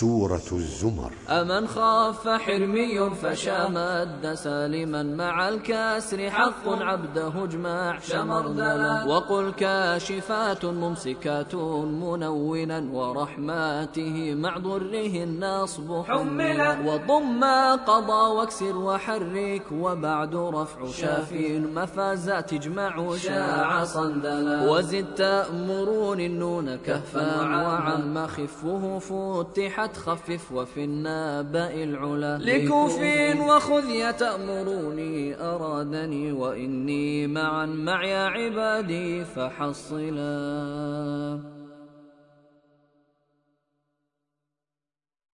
سورة الزمر. أمن خاف حرمي فشامد سالما مع الكسر حق عبده اجمع شمردلا وقل كاشفات ممسكات منونا ورحماته مع ضره النصب حملا. وضم قضى واكسر وحرك وبعد رفع شاف مفازات اجمع شاع صندلا. وزد تأمرون النون كهفا وعم خفه فتحت خفف وفي النبأ العلا. لكوف وخذ يتأمروني أرادني وإني معا مع يا عبادي فحصلا.